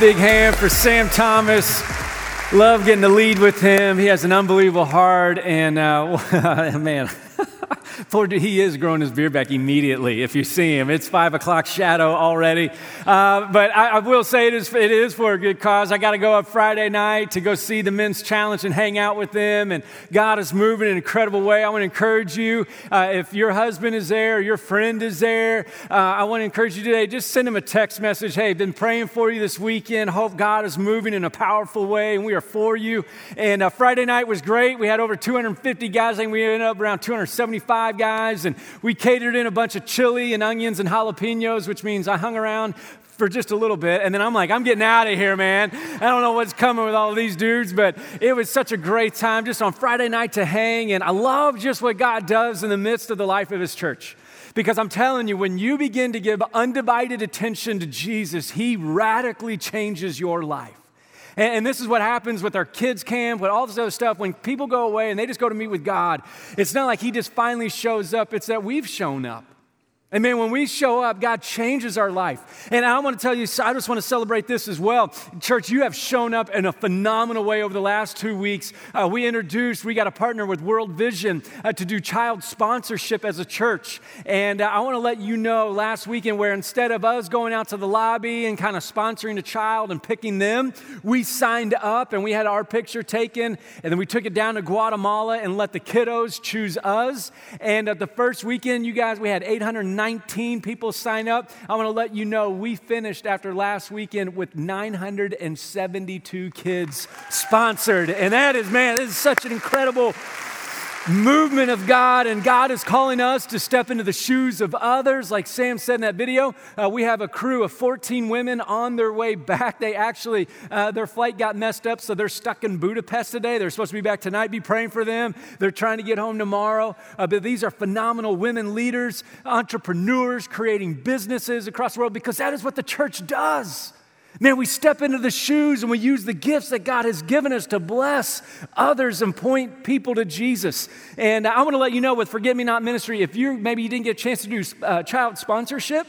Big hand for Sam Thomas. Love getting to lead with him. He has an unbelievable heart, and uh, man, Poor he is growing his beard back immediately if you see him. It's five o'clock shadow already. Uh, but I, I, will say it is, it is for a good cause. I got to go up Friday night to go see the men's challenge and hang out with them. And God is moving in an incredible way. I want to encourage you uh, if your husband is there your friend is there, uh, I want to encourage you today just send him a text message. Hey, been praying for you this weekend. Hope God is moving in a powerful way and we are for you. And uh, Friday night was great. We had over 250 guys. Think we ended up around 275 guys, and we catered in a bunch of chili and onions and jalapenos, which means I hung around for just a little bit. And then I'm like, I'm getting out of here, man. I don't know what's coming with all these dudes, but it was such a great time just on Friday night to hang. And I love just what God does in the midst of the life of His church. Because I'm telling you, when you begin to give undivided attention to Jesus, He radically changes your life. And, and, this is what happens with our kids' camp, with all this other stuff. When people go away and they just go to meet with God, it's not like He just finally shows up, it's that we've shown up. And man, when we show up, God changes our life. And I want to tell you, I just want to celebrate this as well. Church, you have shown up in a phenomenal way over the last two weeks. Uh, we introduced, we got a partner with World Vision uh, to do child sponsorship as a church. And uh, I want to let you know last weekend where instead of us going out to the lobby and kind of sponsoring a child and picking them, we signed up and we had our picture taken. And then we took it down to Guatemala and let the kiddos choose us. And at the first weekend, you guys, we had 800. 19 people sign up. I want to let you know we finished after last weekend with 972 kids sponsored. And that is, man, this is such an incredible movement of God, and God is calling us to step into the shoes of others. Like Sam said in that video, uh, we have a crew of 14 women on their way back. They actually, uh, their flight got messed up, so they're stuck in Budapest today. They're supposed to be back tonight. Be praying for them. They're trying to get home tomorrow. Uh, but these are phenomenal women leaders, entrepreneurs, creating businesses across the world because that is what the church does. Man, we step into the shoes and we use the gifts that God has given us to bless others and point people to Jesus. And I want to let you know with Forget Me Not Ministry, if you maybe you didn't get a chance to do uh, child sponsorship,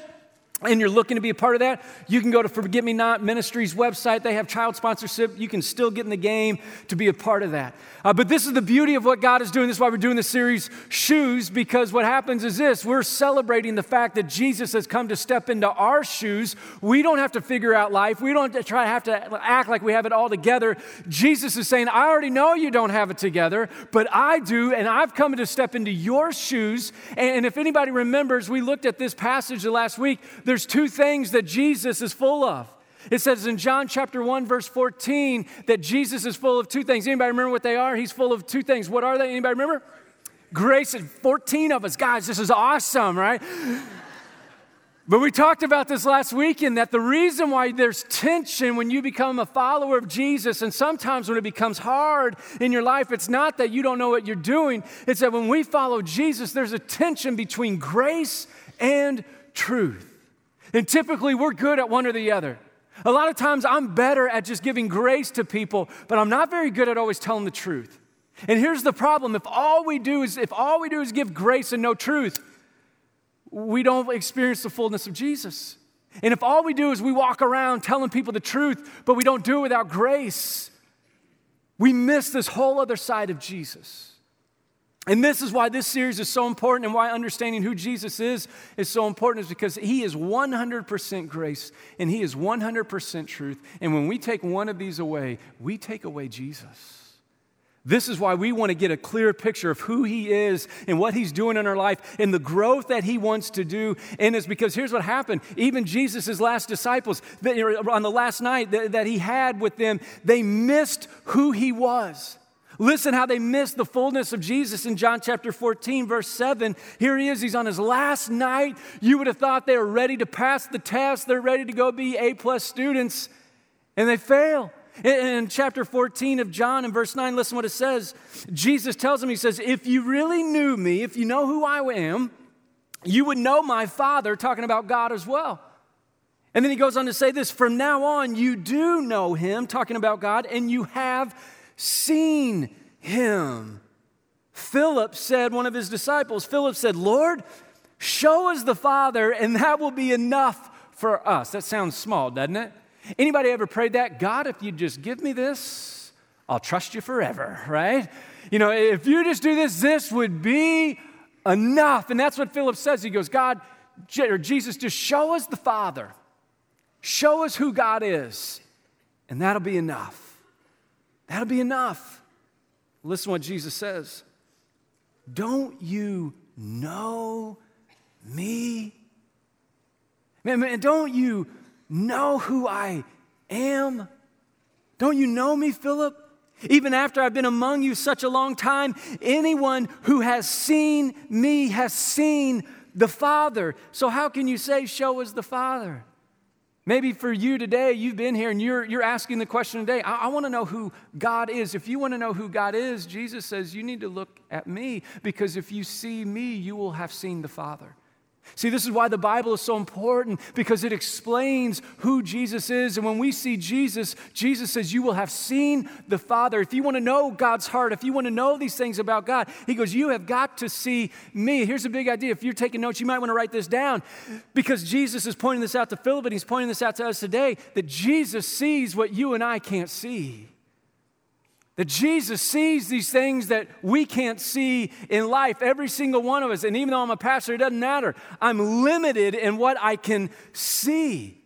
and you're looking to be a part of that, you can go to Forget Me Not Ministries website. They have child sponsorship. You can still get in the game to be a part of that. Uh, but this is the beauty of what God is doing. This is why we're doing the series Shoes, because what happens is this we're celebrating the fact that Jesus has come to step into our shoes. We don't have to figure out life, we don't try to have to act like we have it all together. Jesus is saying, I already know you don't have it together, but I do, and I've come to step into your shoes. And, if anybody remembers, we looked at this passage last week there's two things that Jesus is full of. It says in John chapter 1 verse 14 that Jesus is full of two things. Anybody remember what they are? He's full of two things. What are they? Anybody remember? Grace and 14 of us. Guys, this is awesome, right? But we talked about this last weekend that the reason why there's tension when you become a follower of Jesus, and sometimes when it becomes hard in your life, it's not that you don't know what you're doing, it's that when we follow Jesus, there's a tension between grace and truth. And typically we're good at one or the other. A lot of times I'm better at just giving grace to people, but I'm not very good at always telling the truth. And here's the problem if all we do is if all we do is give grace and no truth, we don't experience the fullness of Jesus. And if all we do is we walk around telling people the truth, but we don't do it without grace, we miss this whole other side of Jesus. And this is why this series is so important and why understanding who Jesus is is so important is because he is 100% grace and he is 100% truth. And when we take one of these away, we take away Jesus. This is why we want to get a clear picture of who he is and what he's doing in our life and the growth that he wants to do in us. Because here's what happened. Even Jesus' last disciples, on the last night that he had with them, they missed who he was. Listen how they missed the fullness of Jesus in John chapter 14, verse 7. Here he is, he's on his last night. You would have thought they were ready to pass the test, they're ready to go be A plus students, and they fail. In chapter 14 of John, in verse 9, listen what it says. Jesus tells them, He says, If you really knew me, if you know who I am, you would know my Father, talking about God as well. And then he goes on to say this From now on, you do know him, talking about God, and you have seen him. Philip said, one of his disciples, Philip said, Lord, show us the Father, and that will be enough for us. That sounds small, doesn't it? Anybody ever prayed that? God, if you just give me this, I'll trust you forever, right? You know, if you just do this, this would be enough. And that's what Philip says. He goes, God, or Jesus, just show us the Father. Show us who God is, and that'll be enough. That'll be enough. Listen to what Jesus says. Don't you know me? Man, man, don't you know who I am? Don't you know me, Philip? Even after I've been among you such a long time, anyone who has seen me has seen the Father. So, how can you say, Show us the Father? Maybe for you today, you've been here and you're, you're asking the question today I, I want to know who God is. If you want to know who God is, Jesus says you need to look at me because if you see me, you will have seen the Father. See, this is why the Bible is so important because it explains who Jesus is. And when we see Jesus, Jesus says, You will have seen the Father. If you want to know God's heart, if you want to know these things about God, He goes, You have got to see me. Here's a big idea. If you're taking notes, you might want to write this down because Jesus is pointing this out to Philip and He's pointing this out to us today that Jesus sees what you and I can't see. That Jesus sees these things that we can't see in life, every single one of us. And even though I'm a pastor, it doesn't matter. I'm limited in what I can see.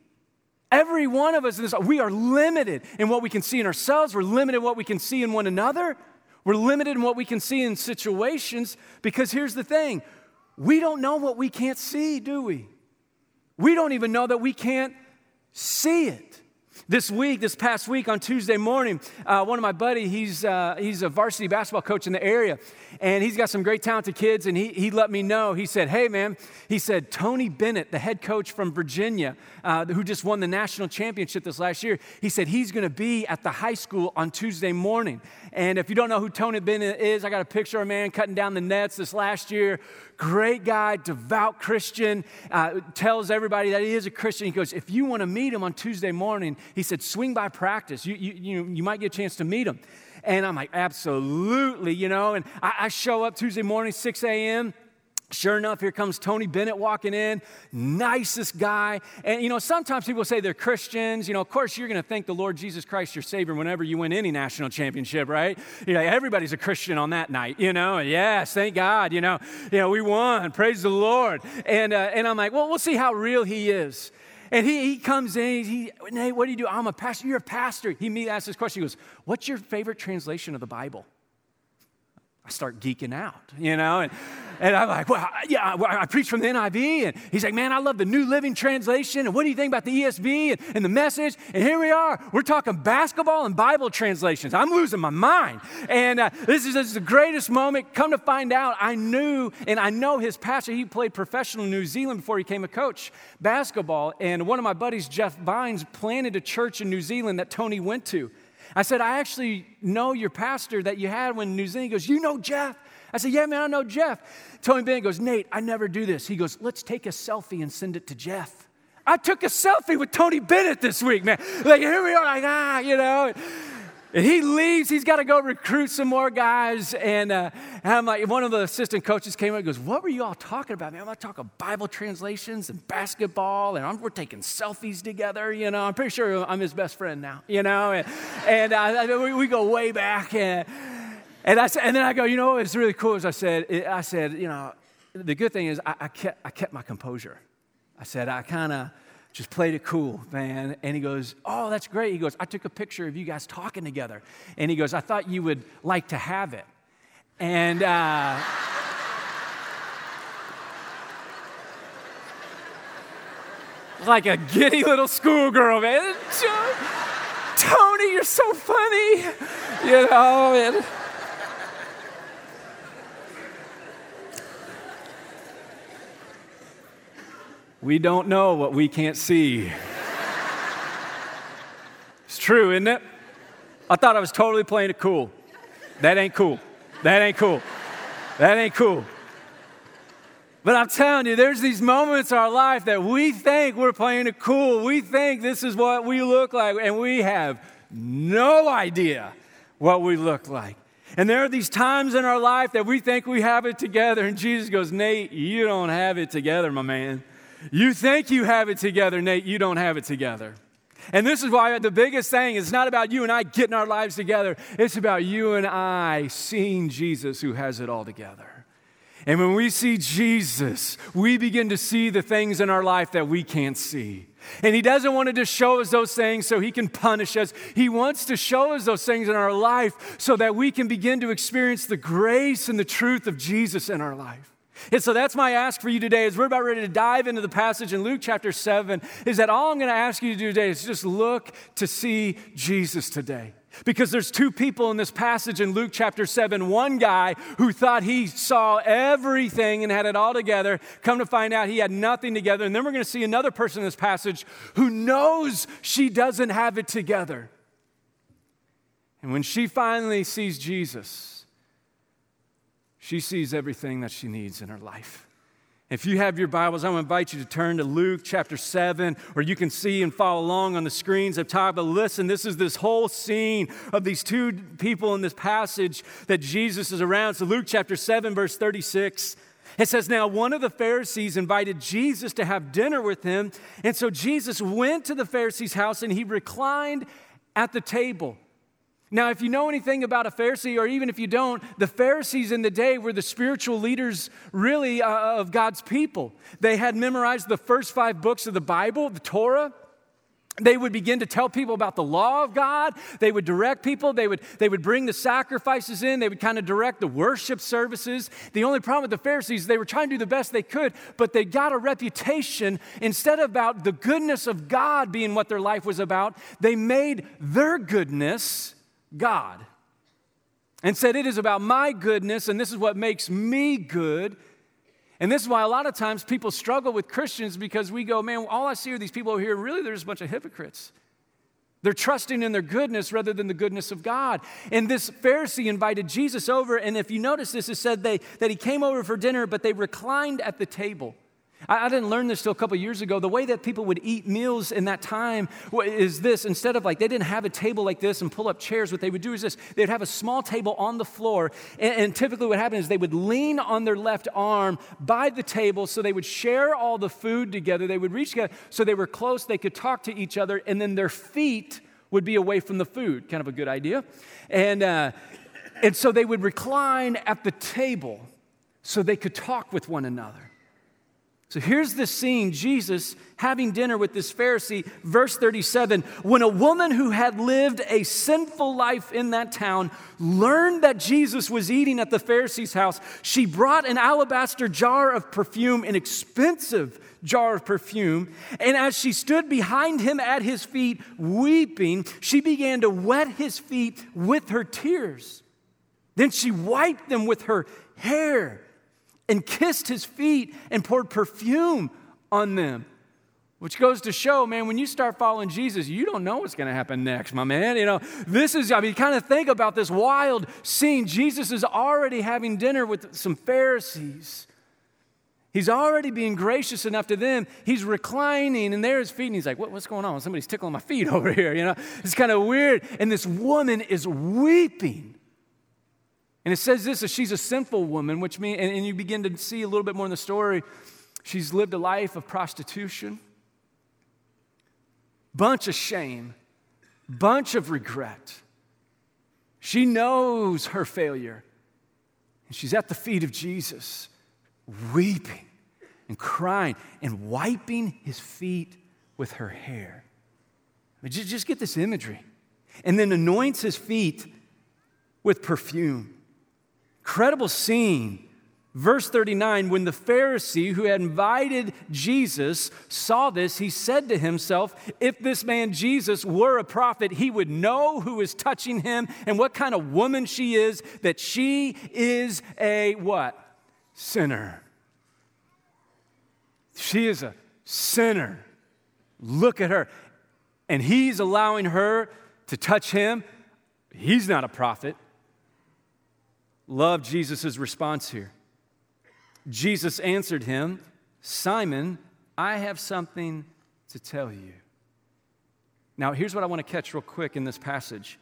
Every one of us in this, we are limited in what we can see in ourselves. We're limited in what we can see in one another. We're limited in what we can see in situations because here's the thing we don't know what we can't see, do we? We don't even know that we can't see it. This week, this past week on Tuesday morning, uh, one of my buddy, he's, uh, he's a varsity basketball coach in the area, and he's got some great talented kids, and he, he let me know. He said, hey, man, he said, Tony Bennett, the head coach from Virginia, uh, who just won the national championship this last year, he said he's going to be at the high school on Tuesday morning. And if you don't know who Tony Bennett is, I got a picture of a man cutting down the nets this last year, great guy, devout Christian, uh, tells everybody that he is a Christian. He goes, If you want to meet him on Tuesday morning, he said, swing by practice. You, you, you, you might get a chance to meet him. And I'm like, Absolutely, you know. And I, I show up Tuesday morning, 6 a.m. Sure enough, here comes Tony Bennett walking in, nicest guy. And you know, sometimes people say they're Christians. You know, of course, you're going to thank the Lord Jesus Christ, your Savior, whenever you win any national championship, right? You know, everybody's a Christian on that night. You know, yes, thank God. You know, you know, we won. Praise the Lord. And uh, and I'm like, well, we'll see how real he is. And he, he comes in, he, Nate, what do you do? I'm a pastor. You're a pastor. He me asks this question. He goes, What's your favorite translation of the Bible? I start geeking out, you know, and, and I'm like, well, yeah, I preach from the NIV, and he's like, man, I love the New Living Translation, and what do you think about the ESV and, and the message? And here we are, we're talking basketball and Bible translations. I'm losing my mind, and uh, this, is, this is the greatest moment. Come to find out, I knew, and I know his pastor. He played professional in New Zealand before he became a coach basketball, and one of my buddies, Jeff Vines, planted a church in New Zealand that Tony went to. I said, I actually know your pastor that you had when New Zealand. He goes, You know Jeff? I said, Yeah, man, I know Jeff. Tony Bennett goes, Nate, I never do this. He goes, Let's take a selfie and send it to Jeff. I took a selfie with Tony Bennett this week, man. Like, here we are, like, ah, you know. And he leaves, he's got to go recruit some more guys. And, uh, and, I'm like, one of the assistant coaches came up and goes, What were you all talking about, man? I'm not talking Bible translations and basketball, and I'm, we're taking selfies together. You know, I'm pretty sure I'm his best friend now, you know. And, and uh, we, we, go way back. And, and, I, and then I go, You know what's really cool is I said, I said, You know, the good thing is I, I kept, I kept my composure. I said, I kind of, just played it cool, man. And he goes, Oh, that's great. He goes, I took a picture of you guys talking together. And he goes, I thought you would like to have it. And, uh, like a giddy little schoolgirl, man. Tony, you're so funny. You know, and, We don't know what we can't see. it's true, isn't it? I thought I was totally playing it cool. That ain't cool. That ain't cool. That ain't cool. But I'm telling you, there's these moments in our life that we think we're playing it cool. We think this is what we look like, and we have no idea what we look like. And there are these times in our life that we think we have it together, and Jesus goes, Nate, you don't have it together, my man. You think you have it together, Nate, you don't have it together. And this is why the biggest thing is not about you and I getting our lives together. It's about you and I seeing Jesus who has it all together. And when we see Jesus, we begin to see the things in our life that we can't see. And he doesn't want to just show us those things so he can punish us. He wants to show us those things in our life so that we can begin to experience the grace and the truth of Jesus in our life. And so that's my ask for you today as we're about ready to dive into the passage in Luke chapter 7 is that all I'm going to ask you to do today is just look to see Jesus today. Because there's two people in this passage in Luke chapter 7. One guy who thought he saw everything and had it all together, come to find out he had nothing together. And then we're going to see another person in this passage who knows she doesn't have it together. And when she finally sees Jesus, she sees everything that she needs in her life. If you have your Bibles, I want to invite you to turn to Luke chapter 7, or you can see and follow along on the screens up top. But listen, this is this whole scene of these two people in this passage that Jesus is around. So, Luke chapter 7, verse 36. It says, Now one of the Pharisees invited Jesus to have dinner with him. And so Jesus went to the Pharisee's house and he reclined at the table. Now, if you know anything about a Pharisee, or even if you don't, the Pharisees in the day were the spiritual leaders, really, uh, of God's people. They had memorized the first five books of the Bible, the Torah. They would begin to tell people about the law of God. They would direct people. They would, they would bring the sacrifices in. They would kind of direct the worship services. The only problem with the Pharisees, they were trying to do the best they could, but they got a reputation. Instead of about the goodness of God being what their life was about, they made their goodness God and said, It is about my goodness, and this is what makes me good. And this is why a lot of times people struggle with Christians because we go, Man, all I see are these people over here. Really, there's a bunch of hypocrites. They're trusting in their goodness rather than the goodness of God. And this Pharisee invited Jesus over, and if you notice this, it said they, that he came over for dinner, but they reclined at the table. I, didn't learn this till a couple years ago. The way that people would eat meals in that time is this instead of like they didn't have a table like this and pull up chairs, what they would do is this they'd have a small table on the floor. And, and typically, what happened is they would lean on their left arm by the table so they would share all the food together. They would reach together so they were close, they could talk to each other, and then their feet would be away from the food. Kind of a good idea. And, uh, and so they would recline at the table so they could talk with one another. So here's the scene Jesus having dinner with this Pharisee, verse 37. When a woman who had lived a sinful life in that town learned that Jesus was eating at the Pharisee's house, she brought an alabaster jar of perfume, an expensive jar of perfume. And as she stood behind him at his feet, weeping, she began to wet his feet with her tears. Then she wiped them with her hair and kissed his feet and poured perfume on them. Which goes to show, man, when you start following Jesus, you don't know what's going to happen next, my man. You know, this is, I mean, kind of think about this wild scene. Jesus is already having dinner with some Pharisees. He's already being gracious enough to them. He's reclining, and there's his feet, and he's like, what, What's going on? Somebody's tickling my feet over here. You know, it's kind of weird. And this woman is weeping. And it says this that she's a sinful woman, which means, and, and you begin to see a little bit more in the story, she's lived a life of prostitution, bunch of shame, bunch of regret. She knows her failure. And she's at the feet of Jesus, weeping and crying and wiping his feet with her hair. I mean, just, just get this imagery. And then anoints his feet with perfume. Incredible scene. Verse 39 When the Pharisee who had invited Jesus saw this, he said to himself, If this man Jesus were a prophet, he would know who is touching him and what kind of woman she is, that she is a what? Sinner. She is a sinner. Look at her. And he's allowing her to touch him. He's not a prophet. Love Jesus' response here. Jesus answered him, Simon, I have something to tell you. Now, here's what I want to catch real quick in this passage.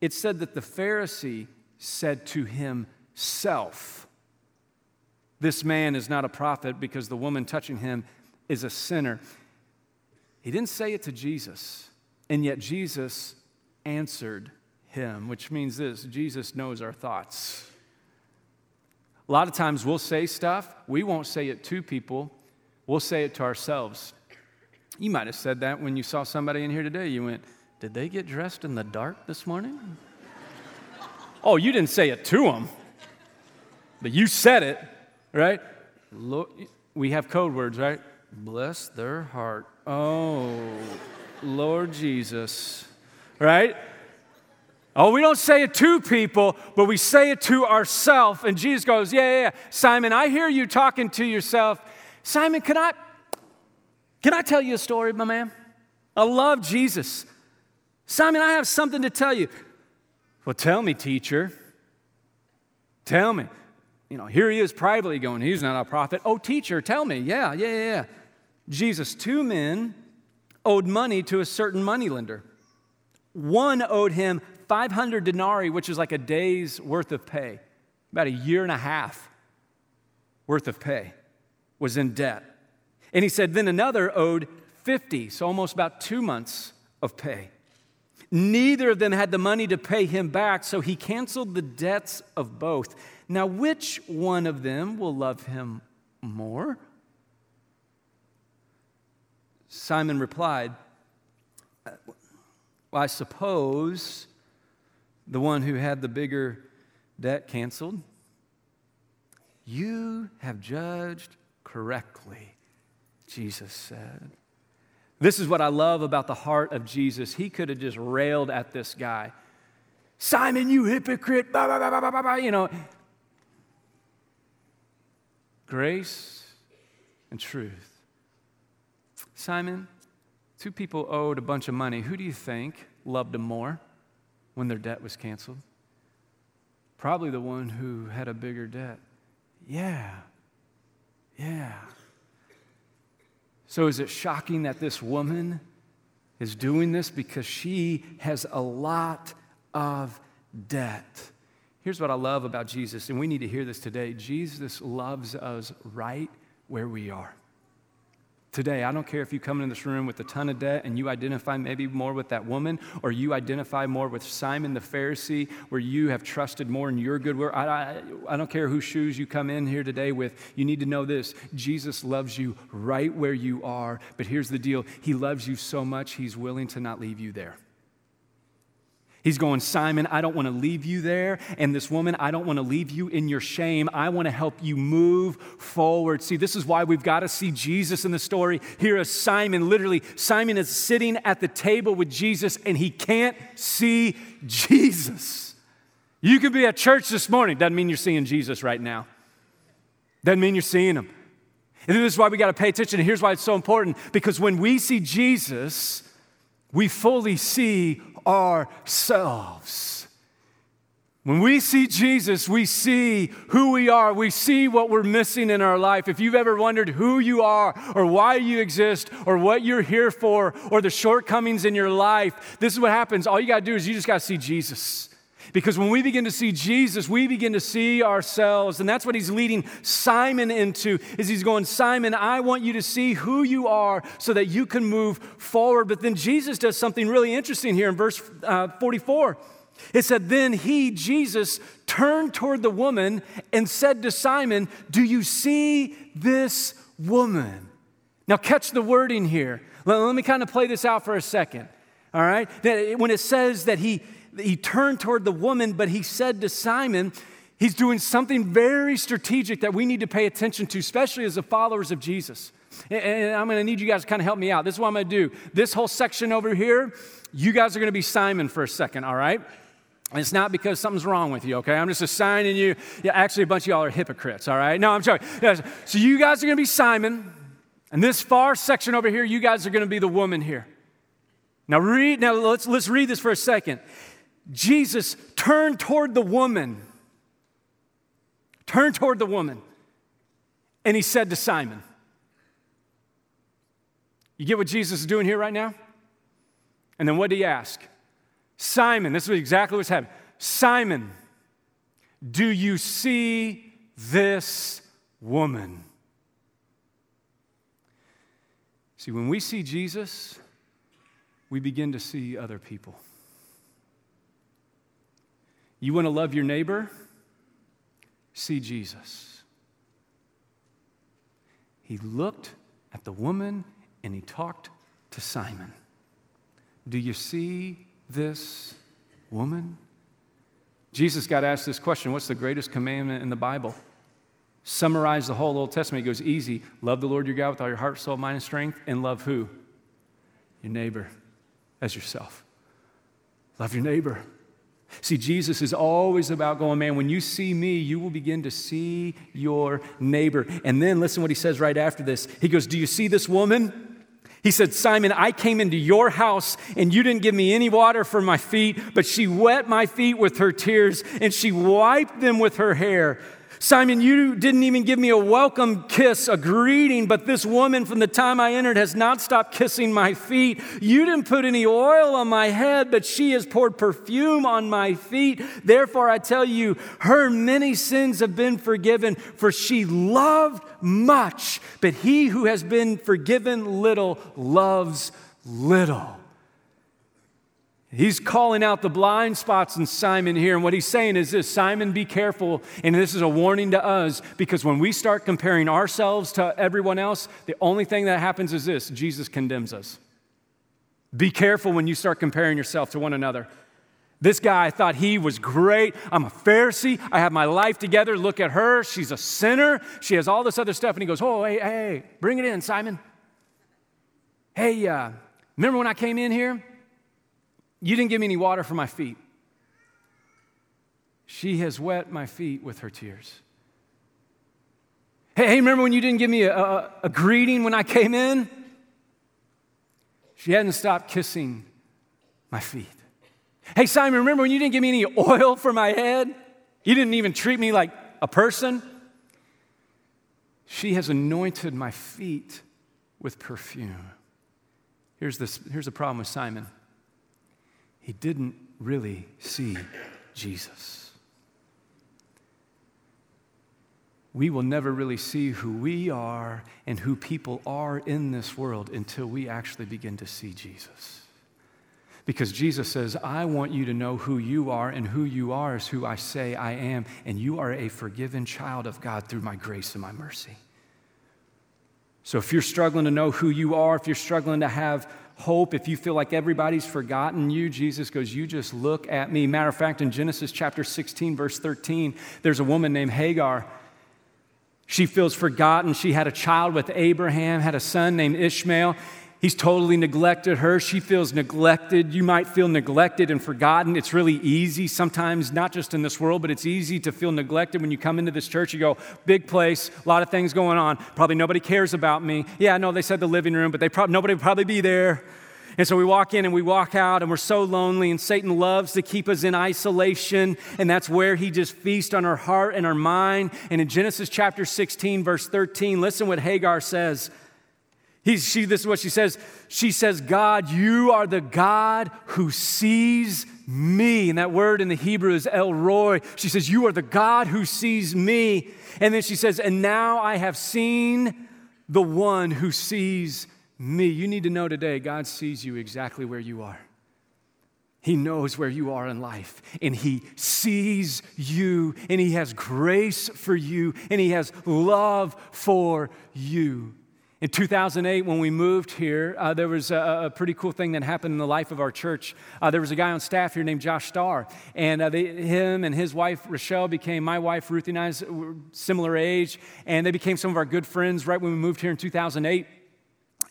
It said that the Pharisee said to himself, This man is not a prophet because the woman touching him is a sinner. He didn't say it to Jesus. And yet Jesus answered him, which means this Jesus knows our thoughts. A lot of times we'll say stuff, we won't say it to people, we'll say it to ourselves. You might have said that when you saw somebody in here today. You went, Did they get dressed in the dark this morning? oh, you didn't say it to them, but you said it, right? we have code words, right? Bless their heart. Oh, Lord Jesus, right? Oh, we don't say it to people, but we say it to ourselves. And Jesus goes, yeah, yeah, yeah, Simon, I hear you talking to yourself. Simon, can I, can I tell you a story, my man? I love Jesus. Simon, I have something to tell you. Well, tell me, teacher. Tell me. You know, here he is privately going, he's not a prophet. Oh, teacher, tell me. Yeah, yeah, yeah. Jesus, two men owed money to a certain moneylender. One owed him 500 denarii, which is like a day's worth of pay, about a year and a half worth of pay, was in debt. And he said, then another owed 50, so almost about two months of pay. Neither of them had the money to pay him back, so he canceled the debts of both. Now, which one of them will love him more? Simon replied, uh, Well, I suppose the one who had the bigger debt canceled. You have judged correctly, Jesus said. This is what I love about the heart of Jesus. He could have just railed at this guy. Simon, you hypocrite, blah, blah, blah, blah, blah, you know. Grace and truth. Simon, two people owed a bunch of money. Who do you think loved them more when their debt was canceled? Probably the one who had a bigger debt. Yeah. Yeah. So is it shocking that this woman is doing this because she has a lot of debt? Here's what I love about Jesus, and we need to hear this today Jesus loves us right where we are. Today, I don't care if you come in this room with a ton of debt and you identify maybe more with that woman, or you identify more with Simon the Pharisee, where you have trusted more in your good work. I, I, I don't care whose shoes you come in here today with. You need to know this Jesus loves you right where you are. But here's the deal He loves you so much, He's willing to not leave you there. He's going, Simon, I don't want to leave you there. And this woman, I don't want to leave you in your shame. I want to help you move forward. See, this is why we've got to see Jesus in the story. Here is Simon. Literally, Simon is sitting at the table with Jesus and he can't see Jesus. You could be at church this morning. Doesn't mean you're seeing Jesus right now. Doesn't mean you're seeing him. And this is why we got to pay attention. And here's why it's so important because when we see Jesus, we fully see ourselves. When we see Jesus, we see who we are. We see what we're missing in our life. If you've ever wondered who you are or why you exist or what you're here for or the shortcomings in your life, this is what happens. All you got to do is you just got to see Jesus. Because when we begin to see Jesus, we begin to see ourselves. And that's what he's leading Simon into is he's going, Simon, I want you to see who you are so that you can move forward. But then Jesus does something really interesting here in verse uh, 44. It said, Then he, Jesus, turned toward the woman and said to Simon, Do you see this woman? Now, catch the wording here. Let, let me kind of play this out for a second. All right? When it says that he, he turned toward the woman, but he said to Simon, he's doing something very strategic that we need to pay attention to, especially as the followers of Jesus. And I'm going to need you guys to kind of help me out. This is what I'm going to do. This whole section over here, you guys are going to be Simon for a second, all right? It's not because something's wrong with you, okay? I'm just assigning you. Yeah, actually, a bunch of y'all are hypocrites, all right? No, I'm sorry. So you guys are going to be Simon. And this far section over here, you guys are going to be the woman here. Now read, now let's, let's read this for a second. Jesus turned toward the woman, turned toward the woman, and he said to Simon, You get what Jesus is doing here right now? And then what did he ask? Simon, this is exactly what's happening. Simon, do you see this woman? See, when we see Jesus, we begin to see other people. You want to love your neighbor? See Jesus. He looked at the woman and he talked to Simon. Do you see this woman? Jesus got asked this question What's the greatest commandment in the Bible? Summarize the whole Old Testament. He goes, Easy. Love the Lord your God with all your heart, soul, mind, and strength, and love who? Your neighbor as yourself. Love your neighbor. See, Jesus is always about going, man, when you see me, you will begin to see your neighbor. And then listen what he says right after this. He goes, Do you see this woman? He said, Simon, I came into your house and you didn't give me any water for my feet, but she wet my feet with her tears and she wiped them with her hair. Simon, you didn't even give me a welcome kiss, a greeting, but this woman from the time I entered has not stopped kissing my feet. You didn't put any oil on my head, but she has poured perfume on my feet. Therefore, I tell you, her many sins have been forgiven, for she loved much, but he who has been forgiven little loves little. He's calling out the blind spots in Simon here. And what he's saying is this Simon, be careful. And this is a warning to us because when we start comparing ourselves to everyone else, the only thing that happens is this Jesus condemns us. Be careful when you start comparing yourself to one another. This guy thought he was great. I'm a Pharisee. I have my life together. Look at her. She's a sinner. She has all this other stuff. And he goes, Oh, hey, hey, bring it in, Simon. Hey, uh, remember when I came in here? You didn't give me any water for my feet. She has wet my feet with her tears. Hey, hey remember when you didn't give me a, a, a greeting when I came in? She hadn't stopped kissing my feet. Hey, Simon, remember when you didn't give me any oil for my head? You didn't even treat me like a person? She has anointed my feet with perfume. Here's, this, here's the problem with Simon he didn't really see Jesus. We will never really see who we are and who people are in this world until we actually begin to see Jesus. Because Jesus says, I want you to know who you are, and who you are is who I say I am, and you are a forgiven child of God through my grace and my mercy. So if you're struggling to know who you are, if you're struggling to have hope, if you feel like everybody's forgotten you, Jesus goes, You just look at me. Matter of fact, in Genesis chapter 16, verse 13, there's a woman named Hagar. She feels forgotten. She had a child with Abraham, had a son named Ishmael. He's totally neglected her. She feels neglected. You might feel neglected and forgotten. It's really easy sometimes, not just in this world, but it's easy to feel neglected when you come into this church. You go, big place, a lot of things going on. Probably nobody cares about me. Yeah, no, they said the living room, but they pro- nobody would probably be there. And so we walk in and we walk out, and we're so lonely, and Satan loves to keep us in isolation, and that's where he just feasts on our heart and our mind. And in Genesis chapter 16, verse 13, listen what Hagar says. He's, she, this is what she says. She says, God, you are the God who sees me. And that word in the Hebrew is El Roi. She says, You are the God who sees me. And then she says, And now I have seen the one who sees me. You need to know today, God sees you exactly where you are. He knows where you are in life, and He sees you, and He has grace for you, and He has love for you. In 2008, when we moved here, uh, there was a, a, pretty cool thing that happened in the life of our church. Uh, there was a guy on staff here named Josh Starr, and uh, they, him and his wife Rochelle became my wife Ruthie and I, similar age, and they became some of our good friends right when we moved here in 2008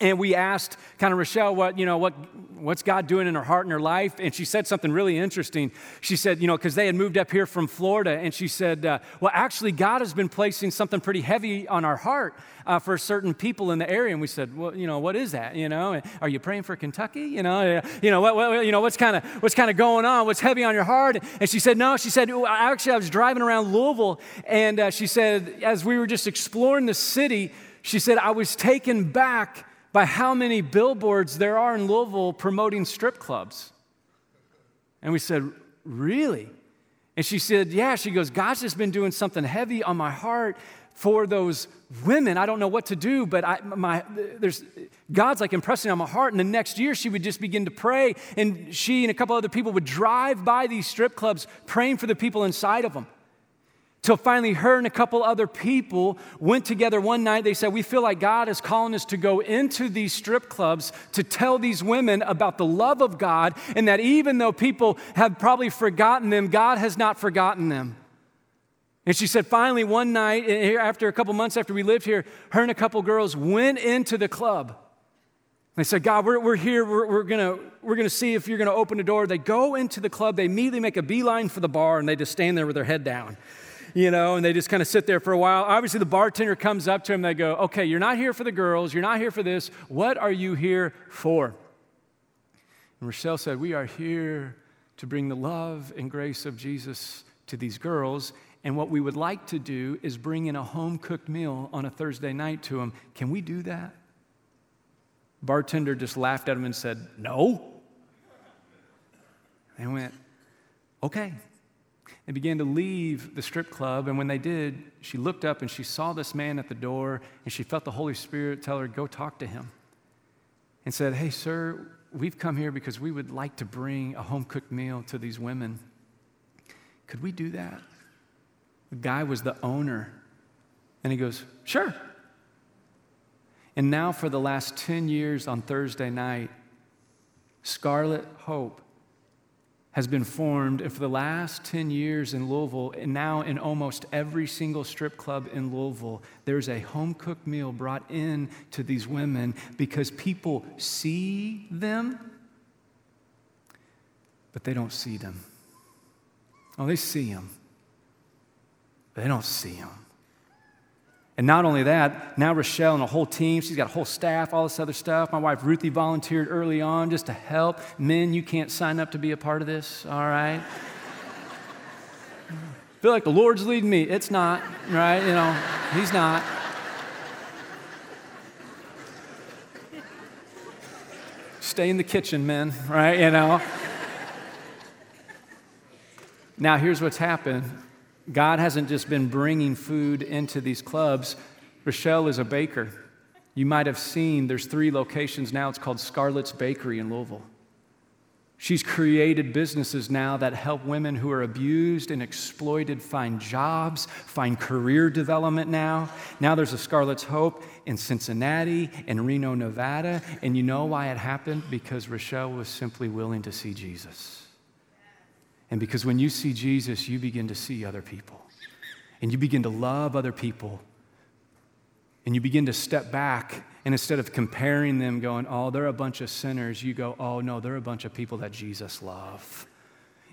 and we asked kind of Rochelle what, you know, what, what's God doing in her heart and her life? And she said something really interesting. She said, you know, because they had moved up here from Florida, and she said, uh, well, actually, God has been placing something pretty heavy on our heart uh, for certain people in the area. And we said, well, you know, what is that? You know, are you praying for Kentucky? You know, you know, what, what you know, what's kind of what's kind of going on? What's heavy on your heart? And she said, no. She said, actually, I was driving around Louisville, and uh, she said, as we were just exploring the city, she said, I was taken back by how many billboards there are in Louisville promoting strip clubs. And we said, Really? And she said, Yeah. She goes, God's just been doing something heavy on my heart for those women. I don't know what to do, but I, my, there's, God's like impressing on my heart. And the next year, she would just begin to pray, and she and a couple other people would drive by these strip clubs praying for the people inside of them. Till finally, her and a couple other people went together one night. They said, We feel like God is calling us to go into these strip clubs to tell these women about the love of God, and that even though people have probably forgotten them, God has not forgotten them. And she said, finally, one night, eh, after a couple months after we lived here, her and a couple girls went into the club. They said, God, we're, we're here. We're, we're going we're gonna see if you're going to open the door. They go into the club. They immediately make a beeline for the bar, and they just stand there with their head down, you know, and they just kind of sit there for a while. Obviously, the bartender comes up to them. They go, Okay, you're not here for the girls. You're not here for this. What are you here for? And Rochelle said, We are here to bring the love and grace of Jesus to these girls and what we would like to do is bring in a home cooked meal on a Thursday night to them. Can we do that? Bartender just laughed at him and said, No. They went, Okay. Began to leave the strip club, and when they did, she looked up and she saw this man at the door, and she felt the Holy Spirit tell her, Go talk to him. And said, Hey, sir, we've come here because we would like to bring a home cooked meal to these women. Could we do that? The guy was the owner. And he goes, Sure. And now, for the last 10 years on Thursday night, Scarlet Hope has been formed. And for the last 10 years in Louisville, and now in almost every single strip club in Louisville, there's a home cooked meal brought in to these women because people see them, but they don't see them. Oh, they see them but they don't see him. And not only that, now Rochelle and a whole team, she's got a whole staff, all this other stuff. My wife Ruthie volunteered early on just to help. Men, you can't sign up to be a part of this, all right? feel like the Lord's leading me. It's not, right? You know, He's not. Stay in the kitchen, men, right? You know. Now, here's what's happened God hasn't just been bringing food into these clubs. Rochelle is a baker. You might have seen there's three locations now. It's called Scarlet's Bakery in Louisville. She's created businesses now that help women who are abused and exploited find jobs, find career development now. Now there's a Scarlet's Hope in Cincinnati and Reno, Nevada. And you know why it happened? Because Rochelle was simply willing to see Jesus. And because when you see Jesus, you begin to see other people. And you begin to love other people. And you begin to step back. And instead of comparing them, going, oh, they're a bunch of sinners, you go, oh, no, they're a bunch of people that Jesus loves.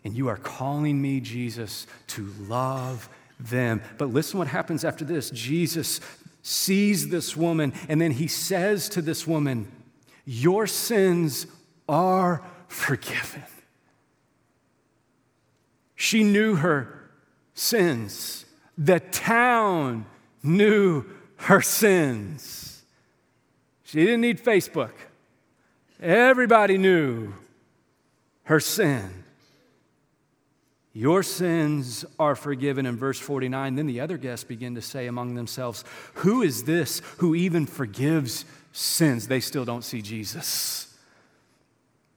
And you are calling me, Jesus, to love them. But listen what happens after this. Jesus sees this woman, and then he says to this woman, Your sins are forgiven. She knew her sins. The town knew her sins. She didn't need Facebook. Everybody knew her sin. Your sins are forgiven in verse 49. Then the other guests begin to say among themselves, Who is this who even forgives sins? They still don't see Jesus.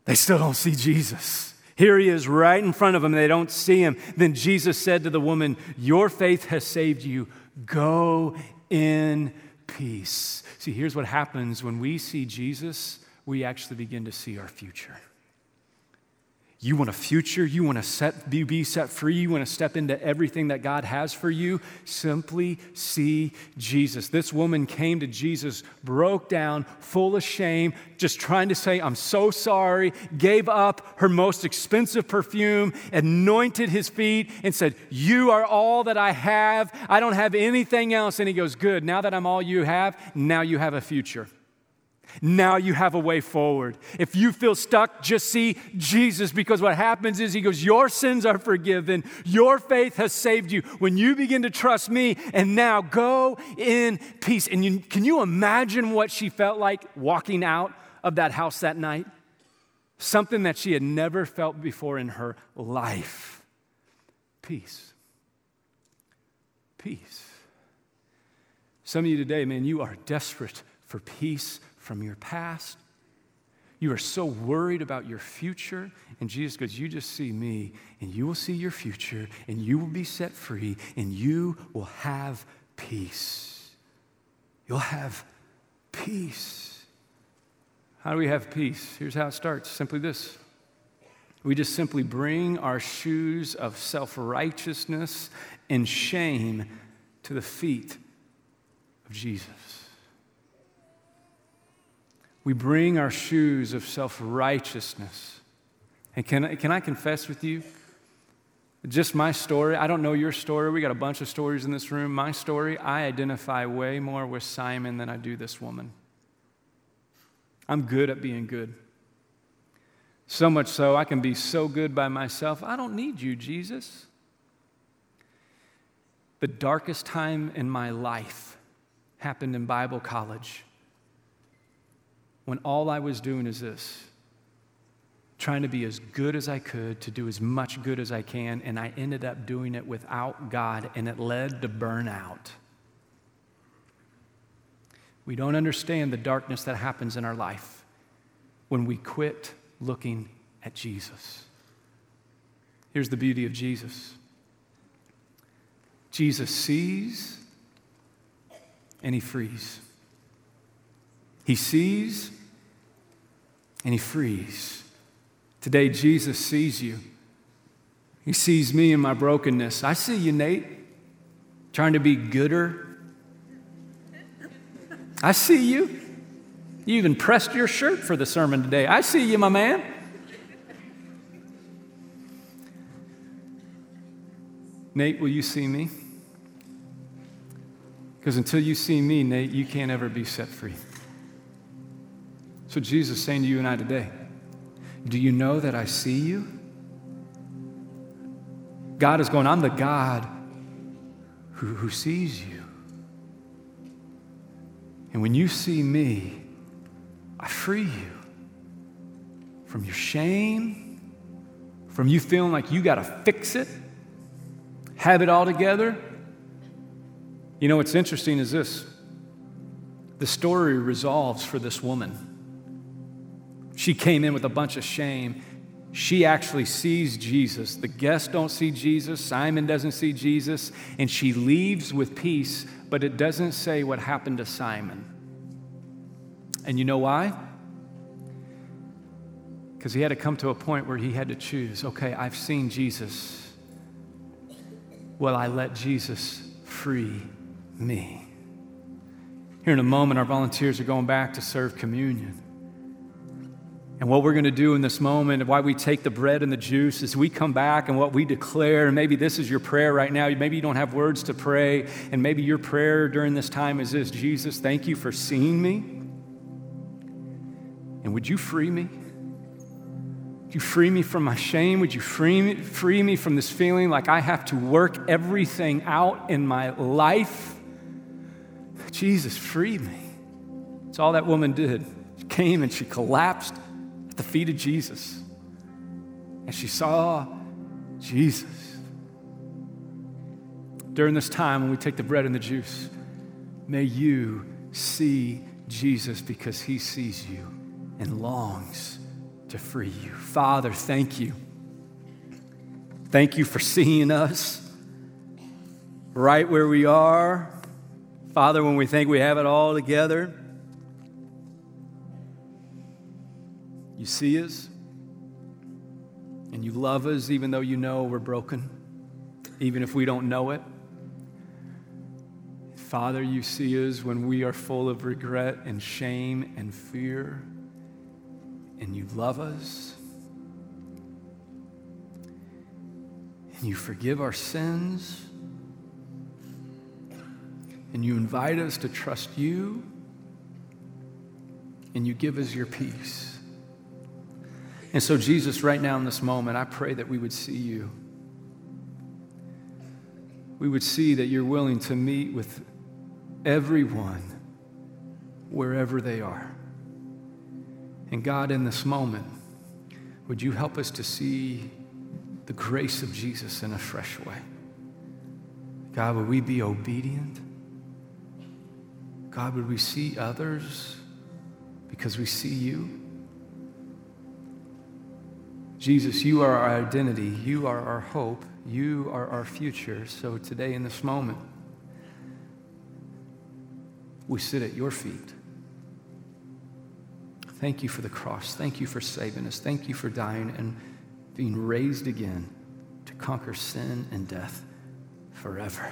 They still don't see Jesus. Here he is right in front of them. They don't see him. Then Jesus said to the woman, Your faith has saved you. Go in peace. See, here's what happens when we see Jesus, we actually begin to see our future. You want a future, you want to set, be set free, you want to step into everything that God has for you, simply see Jesus. This woman came to Jesus, broke down, full of shame, just trying to say, I'm so sorry, gave up her most expensive perfume, anointed his feet, and said, You are all that I have. I don't have anything else. And he goes, Good, now that I'm all you have, now you have a future. Now you have a way forward. If you feel stuck, just see Jesus because what happens is He goes, Your sins are forgiven. Your faith has saved you. When you begin to trust me, and now go in peace. And you, can you imagine what she felt like walking out of that house that night? Something that she had never felt before in her life peace. Peace. Some of you today, man, you are desperate for peace from your past. You are so worried about your future. And Jesus goes, You just see me, and you will see your future, and you will be set free, and you will have peace. You'll have peace. How do we have peace? Here's how it starts simply this we just simply bring our shoes of self righteousness and shame to the feet of Jesus. We bring our shoes of self righteousness. And can, can I confess with you? Just my story. I don't know your story. We got a bunch of stories in this room. My story, I identify way more with Simon than I do this woman. I'm good at being good. So much so, I can be so good by myself. I don't need you, Jesus. The darkest time in my life happened in Bible college when all I was doing is this trying to be as good as I could, to do as much good as I can, and I ended up doing it without God, and it led to burnout. We don't understand the darkness that happens in our life when we quit looking at Jesus. Here's the beauty of Jesus Jesus sees and he frees. He sees and he frees. Today, Jesus sees you. He sees me in my brokenness. I see you, Nate, trying to be gooder. I see you. You even pressed your shirt for the sermon today. I see you, my man. Nate, will you see me? Because until you see me, Nate, you can't ever be set free. So Jesus is saying to you and I today, do you know that I see you? God is going, I'm the God who, who sees you. And when you see me, I free you from your shame, from you feeling like you got to fix it, have it all together. You know, what's interesting is this the story resolves for this woman. She came in with a bunch of shame. She actually sees Jesus. The guests don't see Jesus. Simon doesn't see Jesus. And she leaves with peace, but it doesn't say what happened to Simon. And you know why? Because he had to come to a point where he had to choose okay, I've seen Jesus. Will I let Jesus free me? Here in a moment, our volunteers are going back to serve communion. And what we're going to do in this moment, and why we take the bread and the juice, is we come back and what we declare, and maybe this is your prayer right now. Maybe you don't have words to pray, and maybe your prayer during this time is this Jesus, thank you for seeing me. And would you free me? Would you free me from my shame? Would you free me, free me from this feeling like I have to work everything out in my life? Jesus, free me. That's all that woman did. She came and she collapsed at the feet of Jesus. And she saw Jesus. During this time, when we take the bread and the juice, may you see Jesus because he sees you and longs to free you. Father, thank you. Thank you for seeing us right where we are. Father, when we think we have it all together, you see us and you love us even though you know we're broken, even if we don't know it. Father, you see us when we are full of regret and shame and fear and you love us, and you forgive our sins, and you invite us to trust you, and you give us your peace. And so, Jesus, right now in this moment, I pray that we would see you. We would see that you're willing to meet with everyone wherever they are. And God, in this moment, would you help us to see the grace of Jesus in a fresh way? God, would we be obedient? God, would we see others because we see you? Jesus, you are our identity. You are our hope. You are our future. So today, in this moment, we sit at your feet. Thank you for the cross. Thank you for saving us. Thank you for dying and being raised again to conquer sin and death forever.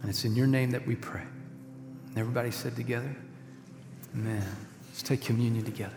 And it's in your name that we pray. And everybody said together, Amen. Let's take communion together.